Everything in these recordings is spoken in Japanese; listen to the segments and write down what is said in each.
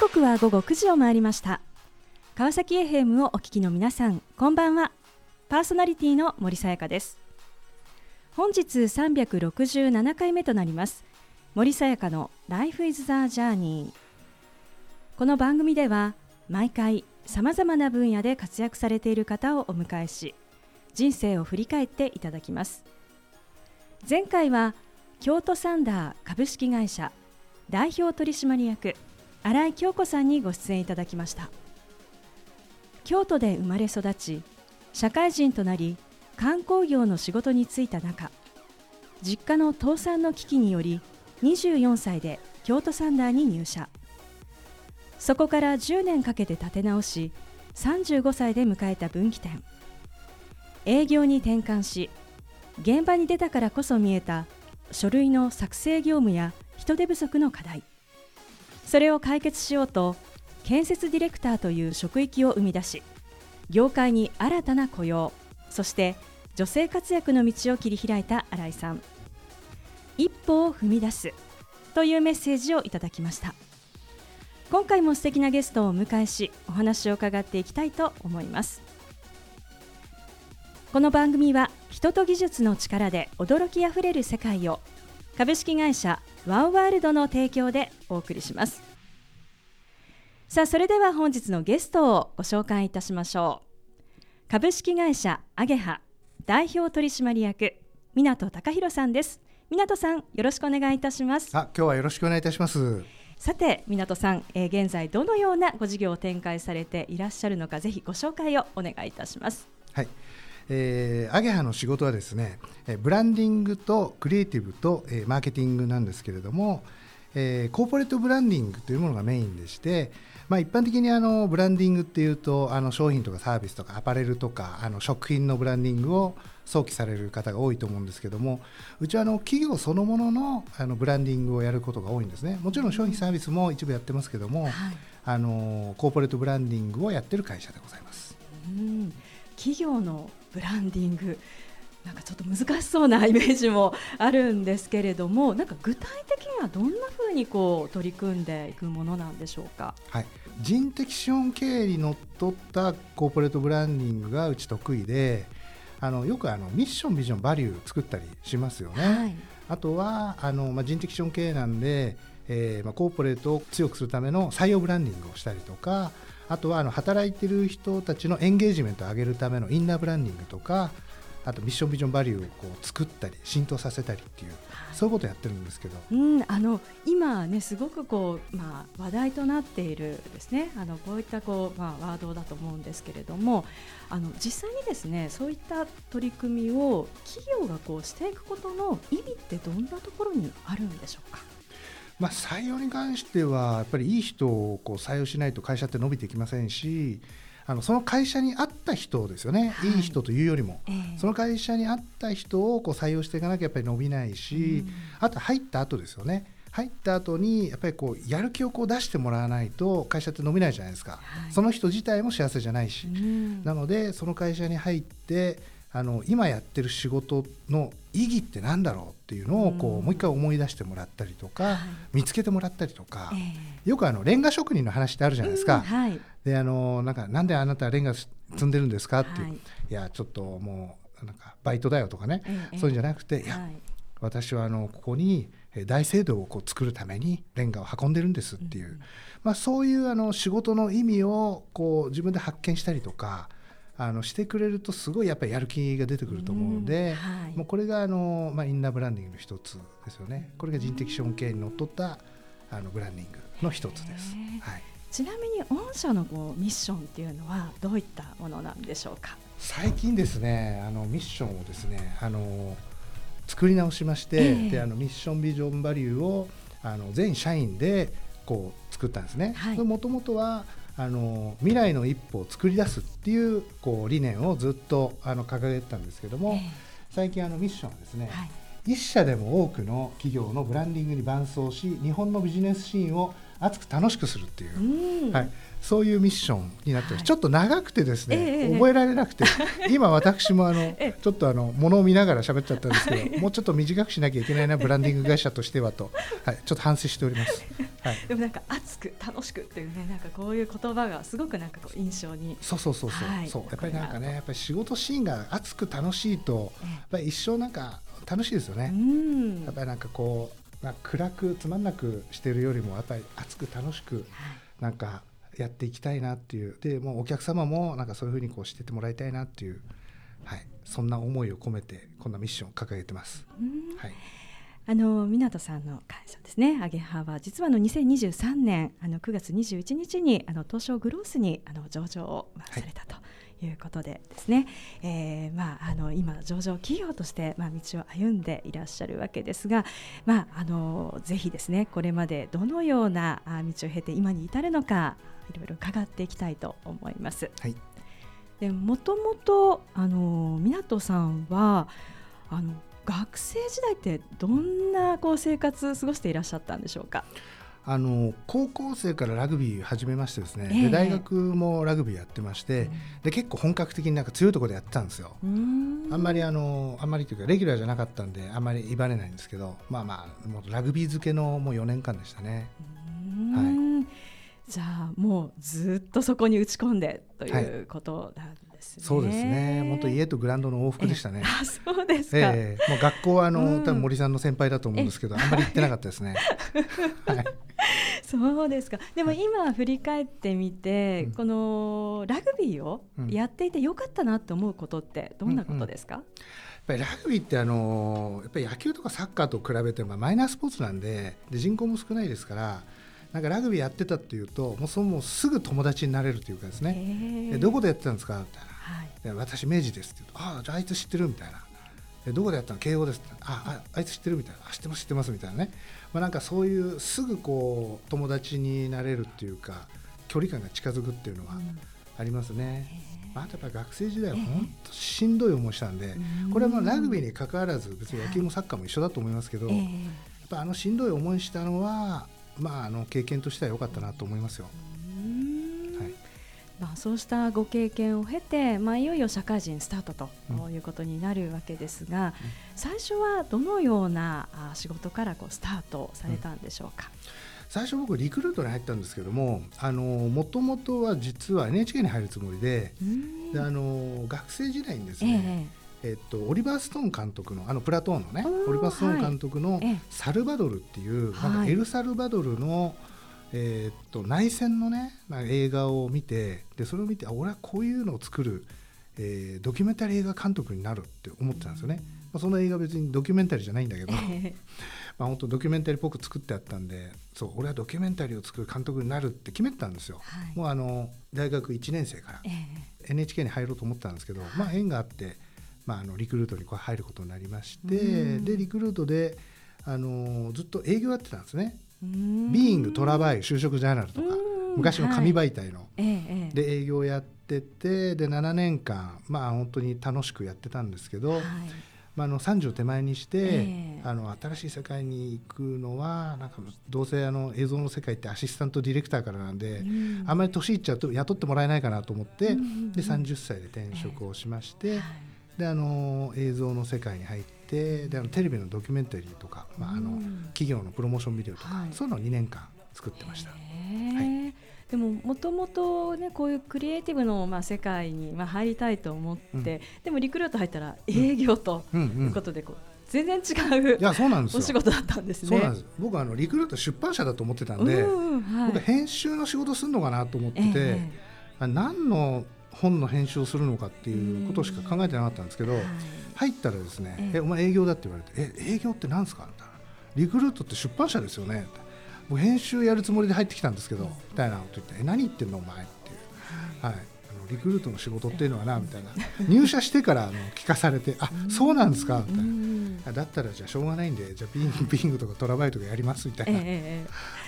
刻は午後9時を回りました。川崎 FM をお聞きの皆さんこんばんは。パーソナリティの森さやかです。本日367回目となります森さやかの Life is the Journey この番組では毎回さまざまな分野で活躍されている方をお迎えし人生を振り返っていただきます。前回は京都サンダー株式会社代表取締役新井京子さんにご出演いただきました。京都で生まれ育ち社会人となり観光業の仕事に就いた中実家の倒産の危機により24歳で京都サンダーに入社。そこから10年かけて立て直し35歳で迎えた分岐点。営業に転換し現場に出たからこそ見えた書類の作成業務や人手不足の課題。それを解決しようと建設ディレクターという職域を生み出し業界に新たな雇用そして女性活躍の道を切り開いた新井さん。一歩を踏み出すというメッセージをいただきました。今回も素敵なゲストをお迎えしお話を伺っていきたいと思います。この番組は人と技術の力で驚きあふれる世界を株式会社ワンワールドの提供でお送りします。さあそれでは本日のゲストをご紹介いたしましょう。株式会社アゲハ代表取締役港隆弘さんです。港さんよろしくお願いいたします。あ今日はよろしくお願いいたします。さて港さん、えー、現在どのようなご事業を展開されていらっしゃるのかぜひご紹介をお願いいたします。はいえー、アゲハの仕事はですね、えブランディングとクリエイティブと、えー、マーケティングなんですけれども、えー、コーポレートブランディングというものがメインでして、まあ、一般的にあのブランディングっていうとあの商品とかサービスとかアパレルとかあの食品のブランディングを想起される方が多いと思うんですけどもうちはあの企業そのもののあのブランディングをやることが多いんですね。もちろん商品サービスも一部やってますけども、はい、あのコーポレートブランディングをやってる会社でございます。うん。企業のブランディング。なんかちょっと難しそうな イメージもあるんですけれどもなんか具体的にはどんなふうにこう取り組んでいくものなんでしょうか、はい、人的資本経営にのっとったコーポレートブランディングがうち得意であのよくあのミッションビジョンバリュー作ったりしますよね。はい、あとはあの、まあ、人的資本経営なんで、えーまあ、コーポレートを強くするための採用ブランディングをしたりとかあとはあの働いてる人たちのエンゲージメントを上げるためのインナーブランディングとかあとミッションビジョンバリューをこう作ったり浸透させたりっていう、はい、そういうことをやってるんですけど、うん、あの今ねすごくこう、まあ、話題となっているですね。あのこういったこう、まあ、ワードだと思うんですけれどもあの実際にですねそういった取り組みを企業がこうしていくことの意味ってどんなところにあるんでしょうか？まあ、採用に関してはやっぱりいい人をこう採用しないと会社って伸びていきませんしあのその会社に合った人ですよね、はい、いい人というよりも、えー、その会社に合った人をこう採用していかなきゃやっぱり伸びないし、うん、あと入った後ですよね。入った後にやっぱりこうやる気をこう出してもらわないと会社って伸びないじゃないですか、はい、その人自体も幸せじゃないし、うん、なのでその会社に入ってあの今やってる仕事の意義って何だろうっていうのをこう、もう一回思い出してもらったりとか、はい、見つけてもらったりとか、えー、よくあのレンガ職人の話ってあるじゃないですか。はい、であのなんかなんであなたはレンガ積んでるんですかっていい、いやちょっともうなんかバイトだよとかね、えー、そういうんじゃなくて、いや私はあのここに大聖堂をこう作るためにレンガを運んでるんですっていう、うん、まあ、そういうあの仕事の意味をこう自分で発見したりとか。あのしてくれるとすごいやっぱりやる気が出てくると思うので、はい、もうこれがあの、まあ、インナーブランディングの一つですよね。これが人的資本経営にのっとったあのブランディングの一つです。はい、ちなみに御社のこうミッションっていうのはどういったものなんでしょうか？最近ですねあのミッションをですねあの作り直しまして、えー、であのミッションビジョンバリューをあの全社員でこう作ったんですね。もともとはあの未来の一歩を作り出すっていうこう理念をずっとあの掲げてたんですけども、えー、最近あのミッションはですね、はい、一社でも多くの企業のブランディングに伴走し日本のビジネスシーンを熱く楽しくするっていう、はい、そういうミッションになってます、はい、ちょっと長くてですね、えー、覚えられなくて、今私もあの、えー、ちょっとあのものを見ながら喋っちゃったんですけど、もうちょっと短くしなきゃいけないなブランディング会社としてはと、はい、ちょっと反省しております。はい、でもなんか熱く楽しくっていうねなんかこういう言葉がすごくなんかこう印象にそうそうそうそう。はい、そう。やっぱりなんかねやっぱり仕事シーンが熱く楽しいと、やっぱり一生なんか楽しいですよね。やっぱりなんかこうまあ、暗くつまんなくしてるよりもやっぱり熱く楽しくなんかやっていきたいなっていう。でもうお客様もなんかそういうふうにこうしててもらいたいなっていう、はい、そんな思いを込めてこんなミッションを掲げてます。はいあの湊さんの会社ですね、アゲハは実はあの2023年あの9月21日にあの東証グロースにあの上場をされたということでですね、えー、まあ、あの今上場企業として、まあ、道を歩んでいらっしゃるわけですが、まあ、あのぜひですねこれまでどのような道を経て今に至るのかいろいろ伺っていきたいと思います。はい、でもともとあの湊さんはあの学生時代ってどんなこう生活過ごしていらっしゃったんでしょうか？あの高校生からラグビー始めましてですね、えー、で大学もラグビーやってまして、うん、で結構本格的になんか強いところでやってたんですよ。あんまりあのあんまりというかレギュラーじゃなかったんであんまり威張れないんですけどまあまあもうラグビー漬けのもう4年間でしたね。はい、じゃあもうずっとそこに打ち込んでということなんですね。そうですね。本当家とグラウンドの往復でしたね。あ、そうですか。えー、もう学校はあの、うん、多分森さんの先輩だと思うんですけど、あんまり行ってなかったですね。はい。そうですか。でも今振り返ってみて、このラグビーをやっていてよかったなと思うことってどんなことですか？うんうんやっぱりラグビーってあのやっぱり野球とかサッカーと比べてまあマイナースポーツなんでで人口も少ないですからなんかラグビーやってたっていうともうそのすぐ友達になれるというかですね、どこでやってたんですか？みたいな、はい、私明治ですって言うとああじゃああいつ知ってるみたいな。でどこでやったの？慶応ですってあああいつ知ってるみたいな。あ知ってます知ってますみたいなね、まあ、なんかそういうすぐこう友達になれるっていうか距離感が近づくっていうのはありますね。うん、あとやっぱ学生時代は本当しんどい思いしたんで、これはまあラグビーに関わらず別に野球もサッカーも一緒だと思いますけど、やっぱあのしんどい思いしたのはまあ、あの経験としては良かったなと思いますよ。はいまあ、そうしたご経験を経て、まあ、いよいよ社会人スタートということになるわけですが、うん、最初はどのような仕事からこうスタートされたんでしょうか？うん。最初僕リクルートに入ったんですけどももともとは実は NHK に入るつもりでであの学生時代にですね、えええっと、オリバー・ストーン監督のあのプラトーンのねオリバー・ストーン監督の「サルバドル」っていう、はい、なんかエルサルバドルの、えー、っと内戦のね映画を見てでそれを見てあ俺はこういうのを作る、えー、ドキュメンタリー映画監督になるって思ってたんですよね。まあ、その映画別にドキュメンタリーじゃないんだけど、まあ本当ドキュメンタリーっぽく作ってあったんでそう俺はドキュメンタリーを作る監督になるって決めてたんですよ。はい、もうあの大学1年生から NHK に入ろうと思ったんですけど、まあ縁があって。まあ、あのリクルートにこう入ることになりまして、でリクルートであのずっと営業やってたんですね。ビーイングトラバイ就職ジャーナルとか。昔の紙媒体の、はい、で営業やっててで7年間まあ本当に楽しくやってたんですけど、はい、まあ、あの30手前にして、えー、あの新しい世界に行くのはなんかどうせあの映像の世界ってアシスタントディレクターからなんで、うん、あんまり年いっちゃうと雇ってもらえないかなと思って、うん、で30歳で転職をしまして。えーはい。であの映像の世界に入ってであのテレビのドキュメンタリーとか、まあ、あの企業のプロモーションビデオとか、はい、そういうのを2年間作ってました。はい。でももともとねこういうクリエイティブのまあ世界にまあ入りたいと思って、うん、でもリクルート入ったら営業ということでこう、全然違ういやそうなんですお仕事だったんですね。そうなんです。僕はあのリクルート出版社だと思ってたんで、うんはい、僕編集の仕事するのかなと思ってて、えー、何の本の編集をするのかっていうことしか考えてなかったんですけど、入ったらですね「えお前営業だ」って言われて「え営業って何ですか?」みたいな「リクルートって出版社ですよね」もう編集やるつもりで入ってきたんですけど、みたいなこと言って「え何言ってんのお前」っていう、はい、あのリクルートの仕事っていうのはなみたいな。入社してからあの聞かされて「あそうなんですか」みたいな「だったらじゃあしょうがないんでじゃあビングビングとかトラバイとかやります」みたいな、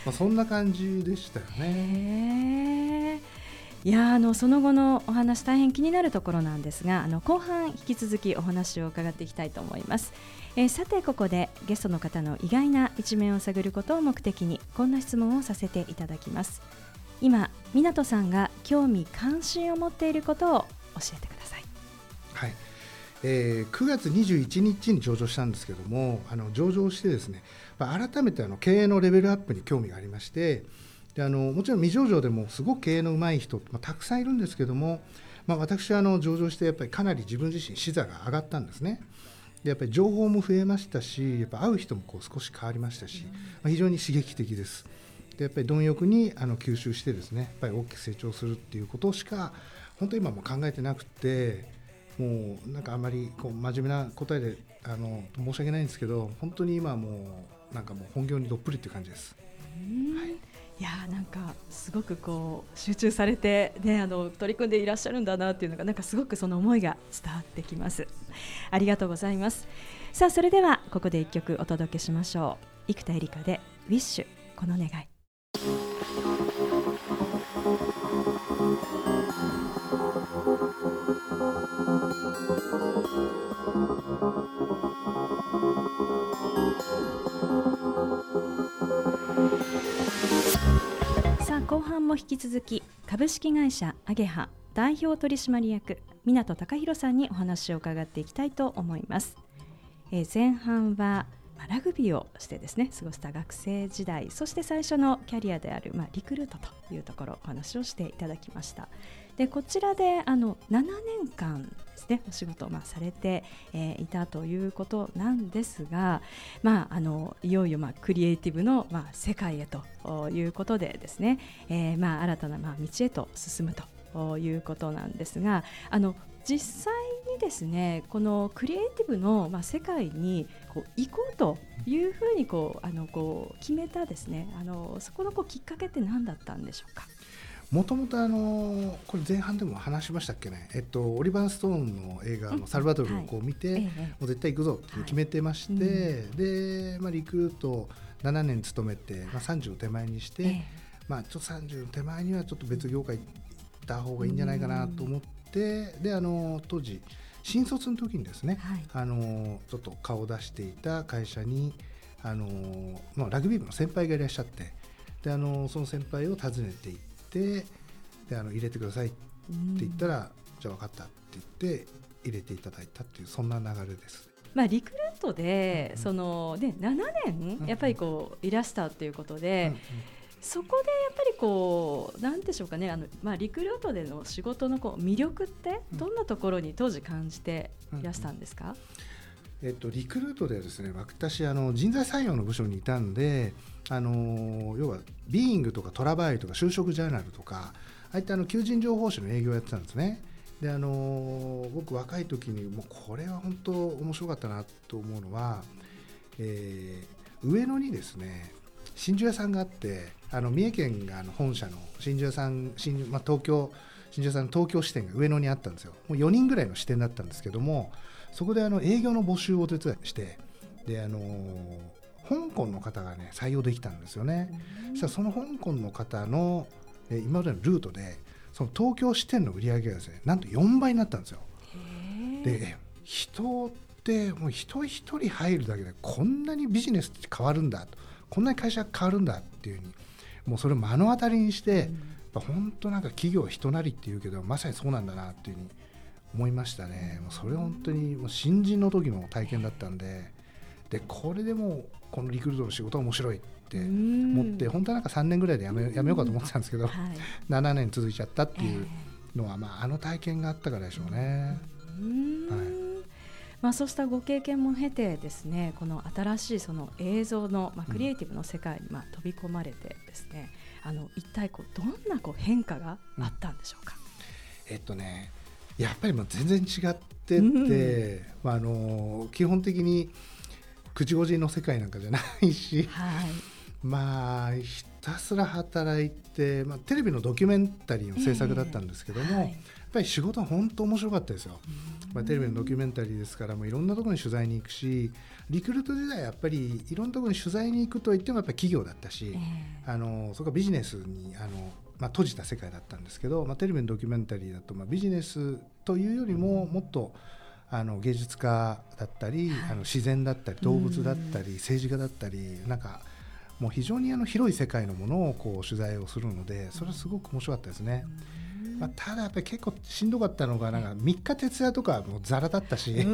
まあ、そんな感じでしたよね。いやあのその後のお話大変気になるところなんですがあの後半引き続きお話を伺っていきたいと思います、えー、さてここでゲストの方の意外な一面を探ることを目的にこんな質問をさせていただきます。今湊さんが興味関心を持っていることを教えてください。はい、えー、9月21日に上場したんですけどもあの上場してですね改めてあの経営のレベルアップに興味がありましてであのもちろん未上場でもすごく経営のうまい人、まあ、たくさんいるんですけども、まあ、私はあの上場してやっぱりかなり自分自身視座が上がったんですね。でやっぱり情報も増えましたしやっぱ会う人もこう少し変わりましたし、まあ、非常に刺激的です。でやっぱり貪欲にあの吸収してですねやっぱり大きく成長するっていうことしか本当今も考えてなくてもうなんかあんまりこう真面目な答えであの申し訳ないんですけど本当に今もうなんかもう本業にどっぷりっていう感じです。はいいやなんかすごくこう集中されて、ね、あの取り組んでいらっしゃるんだなっていうのがなんかすごくその思いが伝わってきます。ありがとうございます。さあそれではここで一曲お届けしましょう。生田絵梨花でウィッシュこの願い。後半も引き続き株式会社アゲハ代表取締役湊貴弘さんにお話を伺っていきたいと思います。えー、前半はラグビーをしてですね過ごした学生時代そして最初のキャリアである、まあ、リクルートというところお話をしていただきましたでこちらであの7年間ですねお仕事をまあされて、えー、いたということなんですが、まあ、あのいよいよまあクリエイティブのまあ世界へということでですね、えー、まあ新たなまあ道へと進むということなんですがあの実際にですねこのクリエイティブのまあ世界にこう行こうというふうにこうあのこう決めたですねあのそこのこうきっかけって何だったんでしょうか？もともとあのこれ前半でも話しましたっけね、えっと、オリバー・ストーンの映画の「サルバドル」をこう見て、もう絶対行くぞって決めてまして、で、まあ、リクルート7年勤めて、まあ、30手前にして、まあ、ちょっと30手前にはちょっと別業界行った方がいいんじゃないかなと思って、であの当時新卒の時にですね、はい、あのちょっと顔を出していた会社にあの、まあ、ラグビー部の先輩がいらっしゃってであのその先輩を訪ねていって。てであの入れてくださいって言ったら、じゃあ分かったって言って入れていただいたっていうそんな流れです。まあ、リクルートで、うん、そのね、7年やっぱりこういらしたということで、うんうん、そこでやっぱりこうなんでしょうかねあの、まあ、リクルートでの仕事のこう魅力ってどんなところに当時感じていらしたんですか、うんうんえっと、リクルートではですね私あの人材採用の部署にいたんであの要はビーイングとかトラバイとか就職ジャーナルとかああいったあの求人情報誌の営業をやってたんですね。であの僕若い時にもうこれは本当面白かったなと思うのは、えー、上野にですね真珠屋さんがあってあの三重県があの本社の真珠屋さん真、まあ、東京真珠屋さんの東京支店が上野にあったんですよもう4人ぐらいの支店だったんですけどもそこであの営業の募集をお手伝いしてであの香港の方がね採用できたんですよね。そしたらその香港の方の、え今までのルートでその東京支店の売り上げがですねなんと4倍になったんですよ。で人ってもう人一人入るだけでこんなにビジネスって変わるんだとこんなに会社が変わるんだっていうふうにもうそれを目の当たりにして、うん、本当なんか企業人なりっていうけどまさにそうなんだなっていうふうに思いましたね。もうそれ本当にもう新人の時の体験だったんででこれでもこのリクルートの仕事は面白いって思って本当はなんか3年ぐらいでやめやめようかと思ってたんですけど、はい、7年続いちゃったっていうのは、まあ、あの体験があったからでしょうね。はい。まあ、そうしたご経験も経てですねこの新しいその映像の、まあ、クリエイティブの世界にまあ飛び込まれてですね、うん、あの一体こうどんなこう変化があったんでしょうか、うん、えっとねやっぱりもう全然違ってて、うん、まあ、あの基本的に口ごじの世界なんかじゃないし、はい、まあひたすら働いて、まあ、テレビのドキュメンタリーの制作だったんですけども、えーはい、やっぱり仕事は本当面白かったですよ。まあ、テレビのドキュメンタリーですからもういろんなところに取材に行くしリクルート時代やっぱりいろんなところに取材に行くといってもやっぱり企業だったし、えー、あのそこはビジネスにあのまあ、閉じた世界だったんですけど、まあ、テレビのドキュメンタリーだと、まあ、ビジネスというよりももっとあの芸術家だったり、はい、あの自然だったり動物だったり、政治家だったりなんかもう非常にあの広い世界のものをこう取材をするのでそれはすごく面白かったですね。まあ、ただやっぱり結構しんどかったのがなんか3日徹夜とかもうざらだったし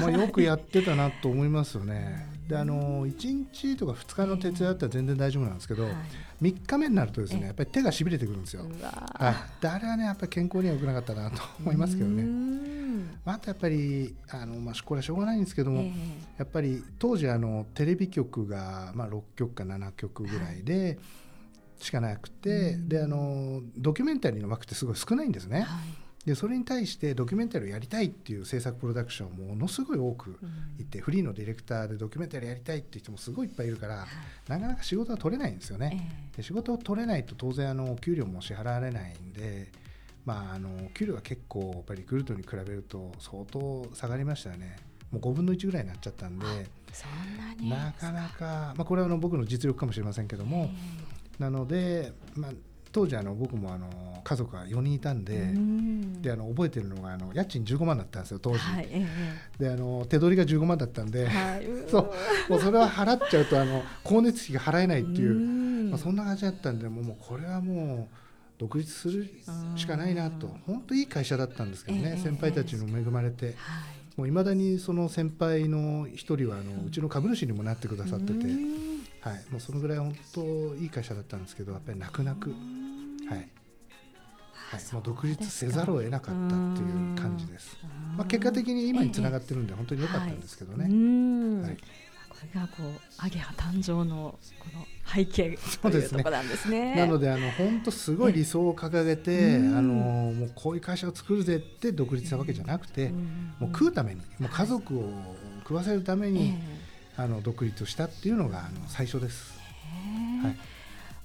まあよくやってたなと思いますよね。であの1日とか2日の徹夜だったら全然大丈夫なんですけど、はい、3日目になるとですねやっぱり手がしびれてくるんですよ。はい、あれはねやっぱり健康には良くなかったなと思いますけどね。またやっぱりあの、まあ、これはしょうがないんですけども、えー、やっぱり当時あのテレビ局が、まあ、6局か7局ぐらいで。はいしかなくて、であのドキュメンタリーの枠ってすごい少ないんですね。はいでそれに対してドキュメンタリーをやりたいっていう制作プロダクションものすごい多くいて、うん、フリーのディレクターでドキュメンタリーやりたいっていう人もすごいいっぱいいるから、はい、なかなか仕事が取れないんですよね。えー、で仕事を取れないと当然あの給料も支払われないんで、まあ、あの給料は結構やっぱりリクルートに比べると相当下がりましたよね。もう5分の1ぐらいになっちゃったんでなか。なか、まあ、これはあの僕の実力かもしれませんけども、なので、まあ、当時あの僕もあの家族が4人いたんでん。であの覚えてるのがあの家賃15万だったんですよ当時、はい、であの手取りが15万だったんで、はい、そうもうそれは払っちゃうとあの光熱費が払えないっていうまあ、そんな感じだったんでもうこれはもう。独立するしかないなと。本当いい会社だったんですけどね、えー、先輩たちにも恵まれて、はい、もういまだにその先輩の一人はあのうちの株主にもなってくださってて。はい、もうそのぐらい本当いい会社だったんですけどやっぱり泣く泣く、はい。はい。もう独立せざるを得なかったっていう感じです。まあ、結果的に今につながってるんで本当に良かったんですけどね。はい、これがこうアゲハ誕生のこの背景というところなんですね。なのであの本当すごい理想を掲げて、あのもうこういう会社を作るぜって独立したわけじゃなくて、もう食うためにもう家族を食わせるために、あの独立したっていうのがあの最初です。はい、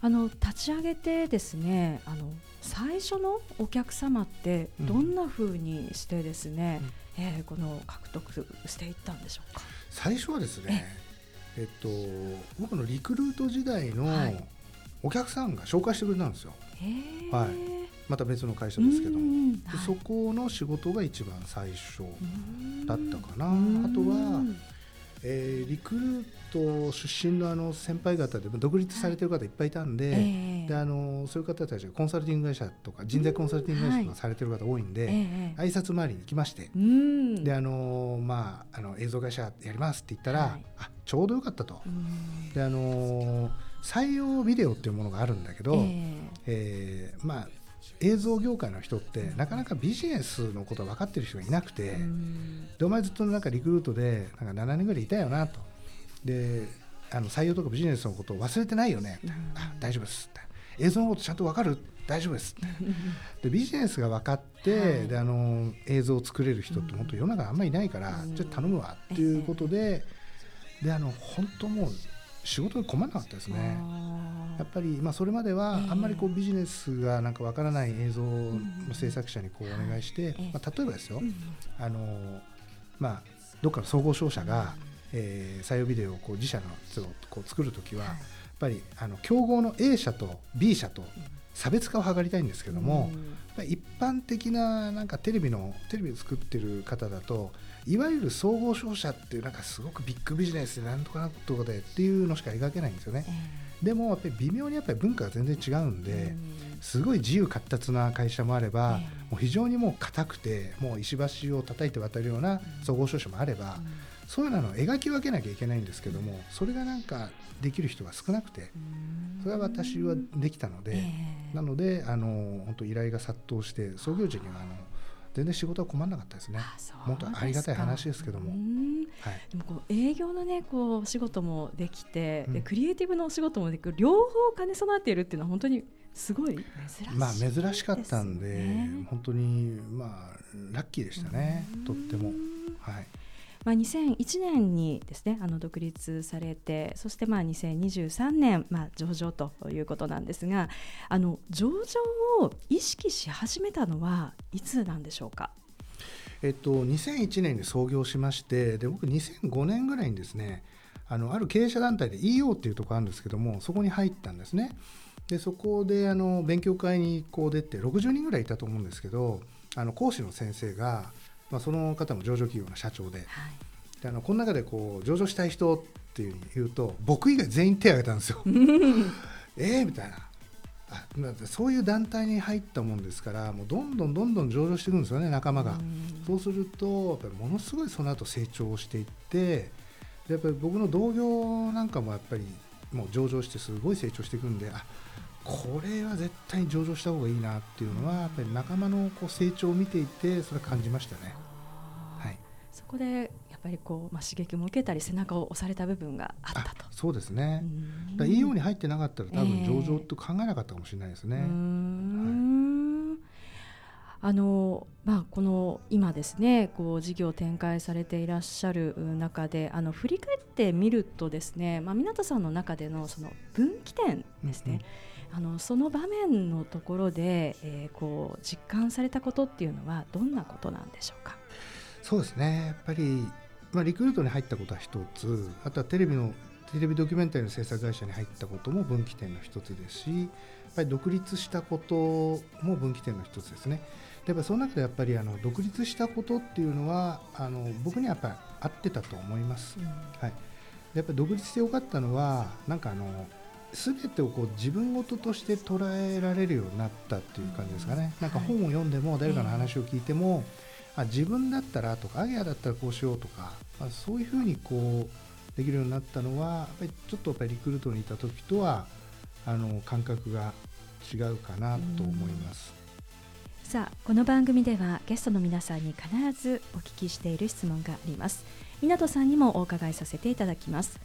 あの立ち上げてですねあの最初のお客様ってどんなふうにしてですね、うん、えー、この獲得していったんでしょうか？最初はですねえっと僕のリクルート時代のお客さんが紹介してくれたんですよ。はい、また別の会社ですけども、はい、そこの仕事が一番最初だったかな。あとはえー、リクルート出身のあの先輩方で独立されてる方いっぱいいたんでえー、であのそういう方たちがコンサルティング会社とか人材コンサルティング会社とかされてる方多いんで、はい。えー、挨拶回りに行きまして、であの、まあ、あの映像会社やりますって言ったら、はい、あちょうどよかったと。であの採用ビデオっていうものがあるんだけど、えー、えー、まあ映像業界の人ってなかなかビジネスのこと分かってる人がいなくて、でお前ずっとなんかリクルートでなんか7年ぐらいいたよなと。であの採用とかビジネスのことを忘れてないよね、あ大丈夫です。映像のことちゃんと分かる。大丈夫です。でビジネスが分かって、はい、であの映像を作れる人って本当世の中あんまりいないから、じゃあ頼むわっていうことで、であの本当もう仕事に困らなかったですね。やっぱり、まあ、それまではあんまりこうビジネスがなんかわからない映像の制作者にこうお願いして、まあ、例えばですよ、あのまあ、どっかの総合商社が、えー、採用ビデオをこう自社のをこう作る時は、やっぱりあの競合の A 社と B 社と差別化を図りたいんですけども、一般的ななんかテレビのテレビを作ってる方だといわゆる総合商社っていうなんかすごくビッグビジネスでなんとかなとかでっていうのしか描けないんですよね。えー、でもやっぱり微妙にやっぱり文化が全然違うんで、すごい自由闊達な会社もあれば、えー、もう非常にもう硬くてもう石橋を叩いて渡るような総合商社もあれば、うん、そういうのを描き分けなきゃいけないんですけどもそれがなんかできる人が少なくて、それは私はできたので、えー、なのであの本当依頼が殺到して創業時にはあの全然仕事は困らなかったですね。本当ありがたい話ですけども。はい、でもこう営業のねこうお仕事もできて、うん、でクリエイティブのお仕事もできる。両方兼ね備えているっていうのは本当にすごい珍しい、ね、まあ珍しかったんで本当にまあラッキーでしたね。とっても。はい。まあ、2001年にですねあの独立されてそしてまあ2023年、まあ、上場ということなんですがあの上場を意識し始めたのはいつなんでしょうか？えっと、2001年に創業しましてで僕2005年ぐらいにですねあのある経営者団体で EO っていうところあるんですけどもそこに入ったんですね。でそこであの勉強会にこう出て60人ぐらいいたと思うんですけどあの講師の先生が、まあ、その方も上場企業の社長ではい、であのこの中でこう上場したい人っていうふうに言うと僕以外全員手を挙げたんですよ。えーみたいなあそういう団体に入ったもんですからもうどんどんどんどん上場していくんですよね仲間が。そうするとやっぱりものすごいその後成長していってやっぱり僕の同業なんかもやっぱりもう上場してすごい成長していくんであこれは絶対に上場した方がいいなっていうのはやっぱり仲間のこう成長を見ていてそれは感じましたね。はい、そこでやっぱりこう、まあ、刺激も受けたり背中を押された部分があったと。そうですね。だいいように入ってなかったら多分上場って考えなかったかもしれないですね。えー、はいあのまあ、この今ですねこう事業を展開されていらっしゃる中であの振り返ってみるとですね、まあ、湊さんの中でのその分岐点ですね、うん、あのその場面のところで、えー、こう実感されたことっていうのはどんなことなんでしょうか？そうですねやっぱり、まあ、リクルートに入ったことは一つあとはテレビのテレビドキュメンタリーの制作会社に入ったことも分岐点の一つですしやっぱり独立したことも分岐点の一つですね。やっぱその中でやっぱりあの独立したことっていうのはあの僕にはやっぱり合ってたと思います。うん、はい、やっぱり独立してよかったのはなんかあの全てをこう自分事として捉えられるようになったっていう感じですかね。なんか本を読んでも誰かの話を聞いても、あ自分だったらとかアゲアだったらこうしようとか、まあ、そういうふうにこうできるようになったのはやっぱりちょっとやっぱりリクルートにいた時とはあの感覚が違うかなと思います。さあこの番組ではゲストの皆さんに必ずお聞きしている質問があります。湊さんにもお伺いさせていただきます。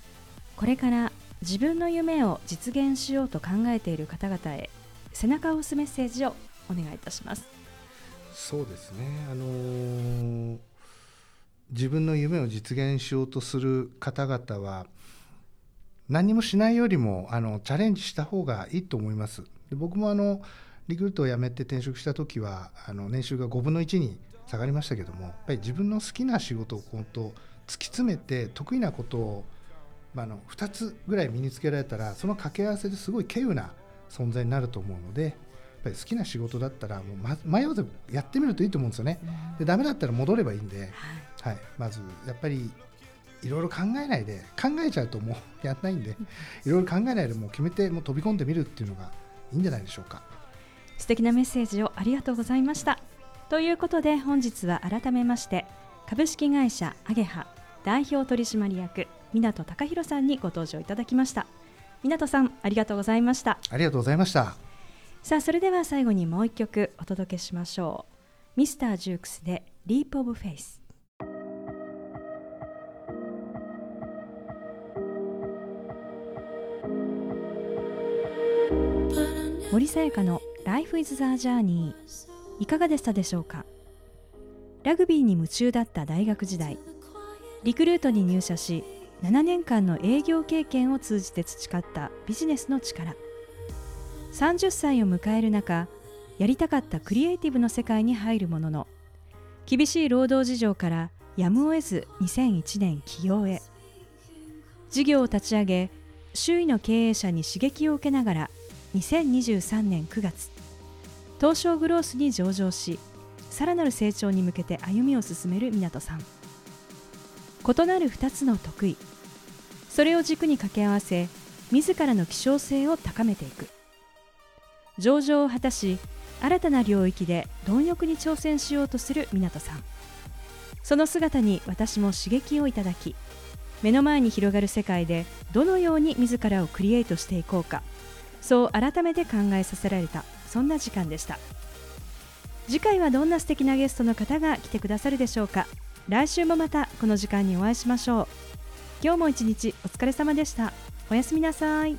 これから自分の夢を実現しようと考えている方々へ背中を押すメッセージをお願いいたします。そうですね。あのー、自分の夢を実現しようとする方々は何もしないよりもあのチャレンジした方がいいと思います。で僕もあのリクルートを辞めて転職した時はあの年収が5分の1に下がりましたけどもやっぱり自分の好きな仕事を本当突き詰めて得意なことを、まあ、あの2つぐらい身につけられたらその掛け合わせですごい稀有な存在になると思うのでやっぱり好きな仕事だったらもう迷わずやってみるといいと思うんですよね。でダメだったら戻ればいいんで、はい、まずやっぱりいろいろ考えないで考えちゃうともう やらないんで いろいろ考えないでもう決めてもう飛び込んでみるっていうのがいいんじゃないでしょうか。素敵なメッセージをありがとうございましたということで本日は改めまして株式会社揚羽代表取締役湊剛宏さんにご登場いただきました。湊さんありがとうございました。ありがとうございました。さあそれでは最後にもう一曲お届けしましょう。 Mr Jukes で Leap of Faith森さやかの Life is the Journey いかがでしたでしょうか？ラグビーに夢中だった大学時代。リクルートに入社し7年間の営業経験を通じて培ったビジネスの力。30歳を迎える中やりたかったクリエイティブの世界に入るものの厳しい労働事情からやむを得ず2001年起業へ。事業を立ち上げ周囲の経営者に刺激を受けながら2023年9月東証グロースに上場しさらなる成長に向けて歩みを進める湊さん。異なる2つの得意。それを軸に掛け合わせ自らの希少性を高めていく。上場を果たし新たな領域で貪欲に挑戦しようとする湊さん。その姿に私も刺激をいただき目の前に広がる世界でどのように自らをクリエイトしていこうかそう改めて考えさせられたそんな時間でした。次回はどんな素敵なゲストの方が来てくださるでしょうか。来週もまたこの時間にお会いしましょう。今日も一日お疲れ様でした。おやすみなさい。